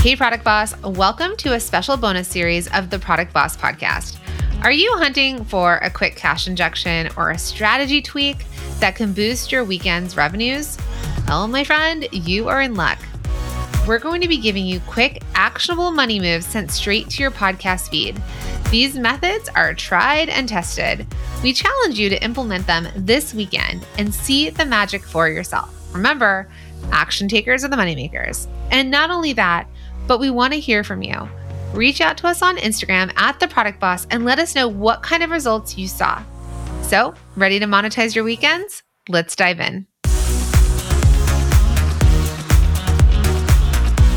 Hey, Product Boss, welcome to a special bonus series of the Product Boss podcast. Are you hunting for a quick cash injection or a strategy tweak that can boost your weekend's revenues? Well, my friend, you are in luck. We're going to be giving you quick, actionable money moves sent straight to your podcast feed. These methods are tried and tested. We challenge you to implement them this weekend and see the magic for yourself. Remember, action takers are the moneymakers. And not only that, but we want to hear from you. Reach out to us on Instagram at The Product Boss and let us know what kind of results you saw. So, ready to monetize your weekends? Let's dive in.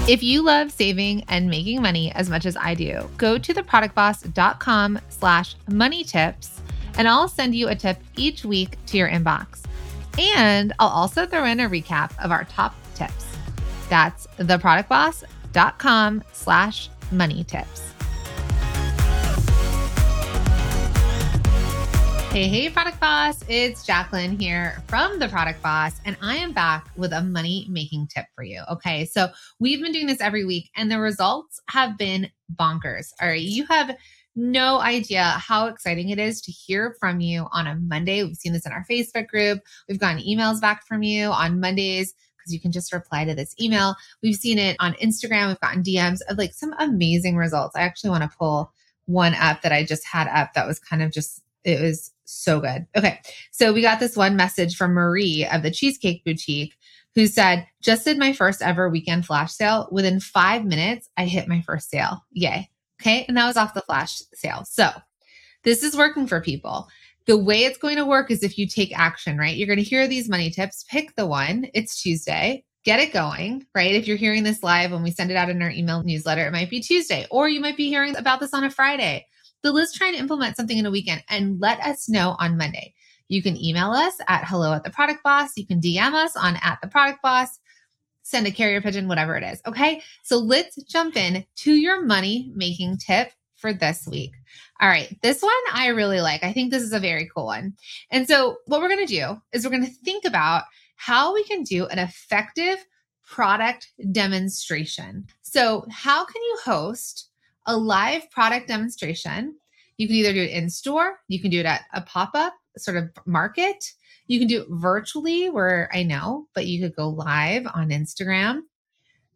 If you love saving and making money as much as I do, go to theproductboss.com slash money tips and I'll send you a tip each week to your inbox. And I'll also throw in a recap of our top tips. That's theproductboss.com com slash money tips. Hey, hey, Product Boss. It's Jacqueline here from The Product Boss, and I am back with a money making tip for you. Okay, so we've been doing this every week, and the results have been bonkers. All right, you have no idea how exciting it is to hear from you on a Monday. We've seen this in our Facebook group, we've gotten emails back from you on Mondays because you can just reply to this email. We've seen it on Instagram. We've gotten DMs of like some amazing results. I actually want to pull one up that I just had up that was kind of just, it was so good. Okay. So we got this one message from Marie of the Cheesecake Boutique who said, just did my first ever weekend flash sale. Within five minutes, I hit my first sale. Yay. Okay. And that was off the flash sale. So this is working for people the way it's going to work is if you take action, right? You're going to hear these money tips, pick the one. It's Tuesday. Get it going, right? If you're hearing this live when we send it out in our email newsletter, it might be Tuesday, or you might be hearing about this on a Friday. So let's try and implement something in a weekend and let us know on Monday. You can email us at hello at the product boss. You can DM us on at the product boss, send a carrier pigeon, whatever it is. Okay. So let's jump in to your money making tip for this week. All right, this one I really like. I think this is a very cool one. And so, what we're going to do is we're going to think about how we can do an effective product demonstration. So, how can you host a live product demonstration? You can either do it in store, you can do it at a pop up sort of market, you can do it virtually, where I know, but you could go live on Instagram.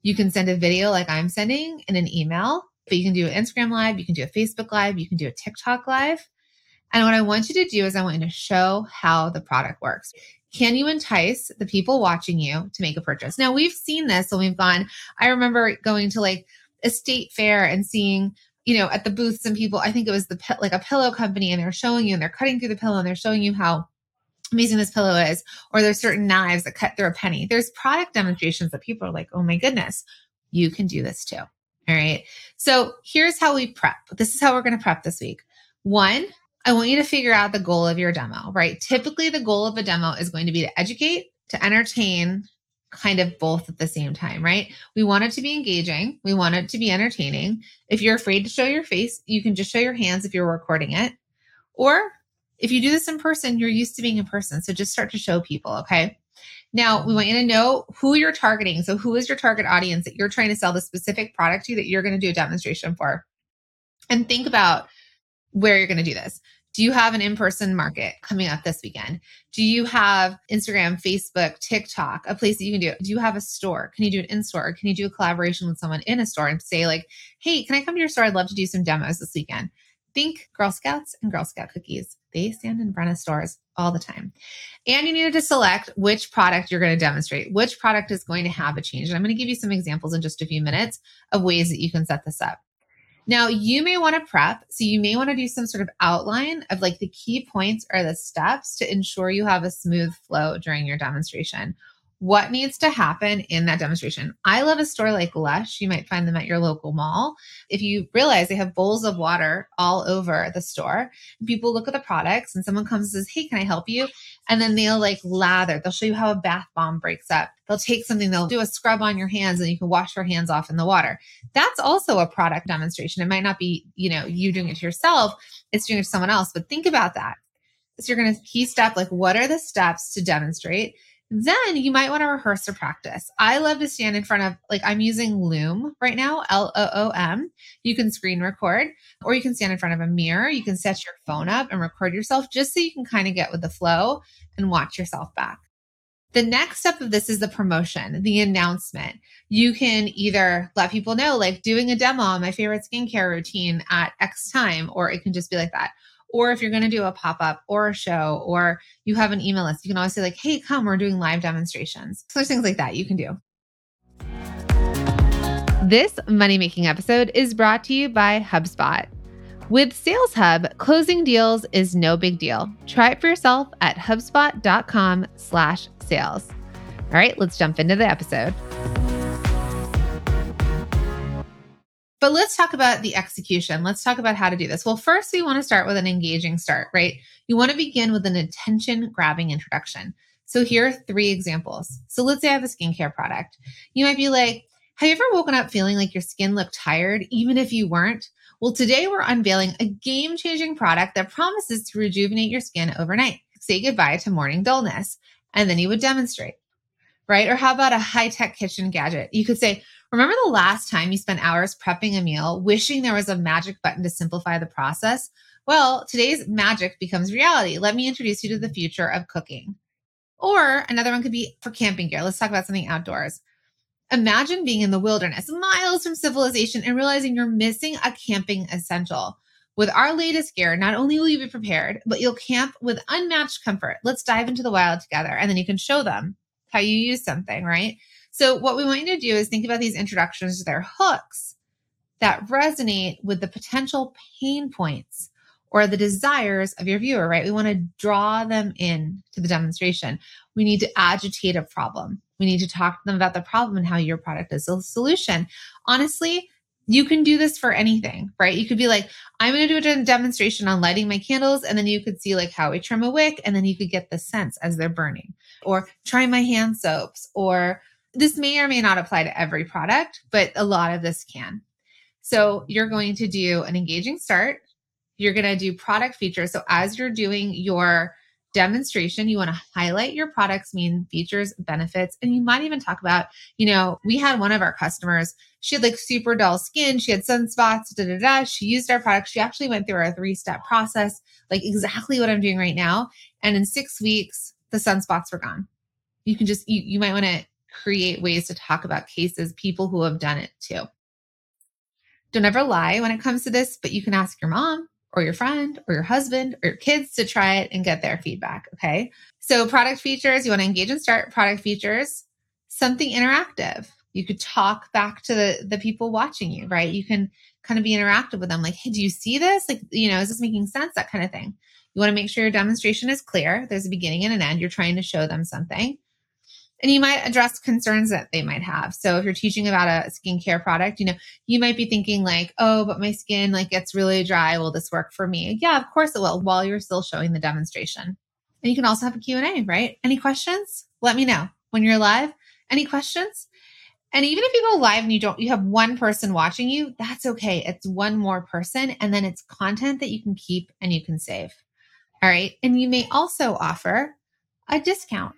You can send a video like I'm sending in an email but you can do an Instagram live, you can do a Facebook live, you can do a TikTok live. And what I want you to do is I want you to show how the product works. Can you entice the people watching you to make a purchase? Now we've seen this when we've gone. I remember going to like a state fair and seeing, you know, at the booths some people, I think it was the like a pillow company and they're showing you and they're cutting through the pillow and they're showing you how amazing this pillow is, or there's certain knives that cut through a penny. There's product demonstrations that people are like, oh my goodness, you can do this too. All right. So here's how we prep. This is how we're going to prep this week. One, I want you to figure out the goal of your demo, right? Typically, the goal of a demo is going to be to educate, to entertain, kind of both at the same time, right? We want it to be engaging. We want it to be entertaining. If you're afraid to show your face, you can just show your hands if you're recording it. Or if you do this in person, you're used to being in person. So just start to show people, okay? Now, we want you to know who you're targeting. So, who is your target audience that you're trying to sell the specific product to that you're going to do a demonstration for? And think about where you're going to do this. Do you have an in person market coming up this weekend? Do you have Instagram, Facebook, TikTok, a place that you can do it? Do you have a store? Can you do it in store? Can you do a collaboration with someone in a store and say, like, hey, can I come to your store? I'd love to do some demos this weekend. Think Girl Scouts and Girl Scout cookies. They stand in front of stores all the time. And you needed to select which product you're going to demonstrate, which product is going to have a change. And I'm going to give you some examples in just a few minutes of ways that you can set this up. Now, you may want to prep. So, you may want to do some sort of outline of like the key points or the steps to ensure you have a smooth flow during your demonstration what needs to happen in that demonstration. I love a store like Lush. You might find them at your local mall. If you realize they have bowls of water all over the store, people look at the products and someone comes and says, Hey, can I help you? And then they'll like lather. They'll show you how a bath bomb breaks up. They'll take something, they'll do a scrub on your hands and you can wash your hands off in the water. That's also a product demonstration. It might not be, you know, you doing it to yourself, it's doing it to someone else, but think about that. So you're going to key step like, what are the steps to demonstrate? Then you might want to rehearse or practice. I love to stand in front of, like, I'm using Loom right now, L O O M. You can screen record, or you can stand in front of a mirror. You can set your phone up and record yourself just so you can kind of get with the flow and watch yourself back. The next step of this is the promotion, the announcement. You can either let people know, like doing a demo on my favorite skincare routine at X time, or it can just be like that. Or if you're going to do a pop up or a show, or you have an email list, you can always say, like, hey, come, we're doing live demonstrations. So there's things like that you can do. This money making episode is brought to you by HubSpot. With Sales Hub, closing deals is no big deal. Try it for yourself at hubspot.com/sales. All right, let's jump into the episode. But let's talk about the execution. Let's talk about how to do this. Well, first, we want to start with an engaging start, right? You want to begin with an attention grabbing introduction. So here are three examples. So let's say I have a skincare product. You might be like, have you ever woken up feeling like your skin looked tired, even if you weren't? Well, today we're unveiling a game changing product that promises to rejuvenate your skin overnight. Say goodbye to morning dullness. And then you would demonstrate, right? Or how about a high tech kitchen gadget? You could say, Remember the last time you spent hours prepping a meal, wishing there was a magic button to simplify the process? Well, today's magic becomes reality. Let me introduce you to the future of cooking. Or another one could be for camping gear. Let's talk about something outdoors. Imagine being in the wilderness, miles from civilization, and realizing you're missing a camping essential. With our latest gear, not only will you be prepared, but you'll camp with unmatched comfort. Let's dive into the wild together, and then you can show them how you use something, right? So, what we want you to do is think about these introductions to their hooks that resonate with the potential pain points or the desires of your viewer, right? We want to draw them in to the demonstration. We need to agitate a problem. We need to talk to them about the problem and how your product is a solution. Honestly, you can do this for anything, right? You could be like, I'm going to do a demonstration on lighting my candles. And then you could see like how I trim a wick. And then you could get the sense as they're burning or try my hand soaps or this may or may not apply to every product, but a lot of this can. So you're going to do an engaging start you're going to do product features. So as you're doing your demonstration, you want to highlight your product's main features, benefits, and you might even talk about, you know, we had one of our customers, she had like super dull skin, she had sunspots, da da da. She used our product. She actually went through our three step process, like exactly what I'm doing right now. And in six weeks, the sunspots were gone. You can just, you, you might want to create ways to talk about cases, people who have done it too. Don't ever lie when it comes to this, but you can ask your mom, or your friend or your husband or your kids to try it and get their feedback. Okay. So, product features, you want to engage and start product features, something interactive. You could talk back to the, the people watching you, right? You can kind of be interactive with them, like, hey, do you see this? Like, you know, is this making sense? That kind of thing. You want to make sure your demonstration is clear. There's a beginning and an end. You're trying to show them something and you might address concerns that they might have. So if you're teaching about a skincare product, you know, you might be thinking like, "Oh, but my skin like gets really dry. Will this work for me?" Yeah, of course it will while you're still showing the demonstration. And you can also have a Q&A, right? Any questions? Let me know. When you're live, any questions? And even if you go live and you don't you have one person watching you, that's okay. It's one more person and then it's content that you can keep and you can save. All right? And you may also offer a discount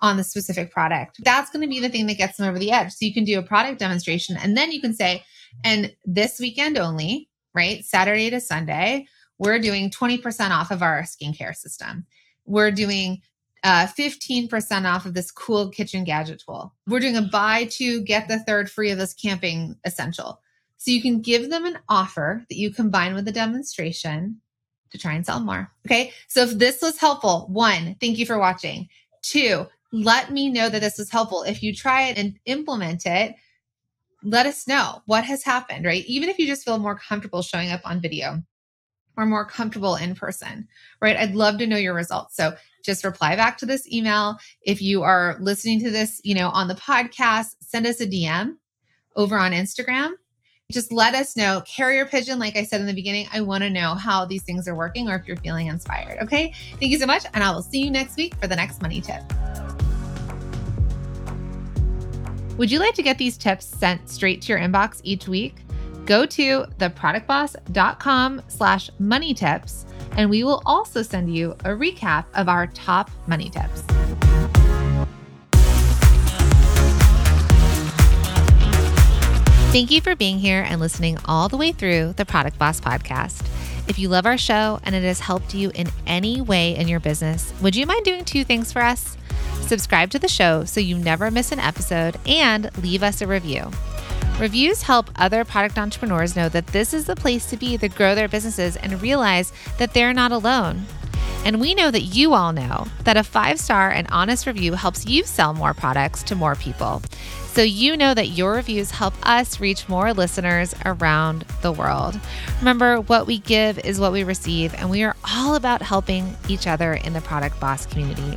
on the specific product. That's going to be the thing that gets them over the edge. So you can do a product demonstration and then you can say, and this weekend only, right? Saturday to Sunday, we're doing 20% off of our skincare system. We're doing uh, 15% off of this cool kitchen gadget tool. We're doing a buy two, get the third free of this camping essential. So you can give them an offer that you combine with a demonstration to try and sell more. Okay. So if this was helpful, one, thank you for watching. Two, let me know that this was helpful. If you try it and implement it, let us know what has happened, right? Even if you just feel more comfortable showing up on video or more comfortable in person, right? I'd love to know your results. So just reply back to this email. If you are listening to this, you know, on the podcast, send us a DM over on Instagram. Just let us know. Carrier pigeon, like I said in the beginning, I want to know how these things are working or if you're feeling inspired. Okay. Thank you so much. And I will see you next week for the next money tip. Would you like to get these tips sent straight to your inbox each week? Go to theproductboss.com slash money tips, and we will also send you a recap of our top money tips. Thank you for being here and listening all the way through the Product Boss podcast. If you love our show and it has helped you in any way in your business, would you mind doing two things for us? Subscribe to the show so you never miss an episode and leave us a review. Reviews help other product entrepreneurs know that this is the place to be to grow their businesses and realize that they're not alone. And we know that you all know that a five star and honest review helps you sell more products to more people. So you know that your reviews help us reach more listeners around the world. Remember, what we give is what we receive, and we are all about helping each other in the Product Boss community.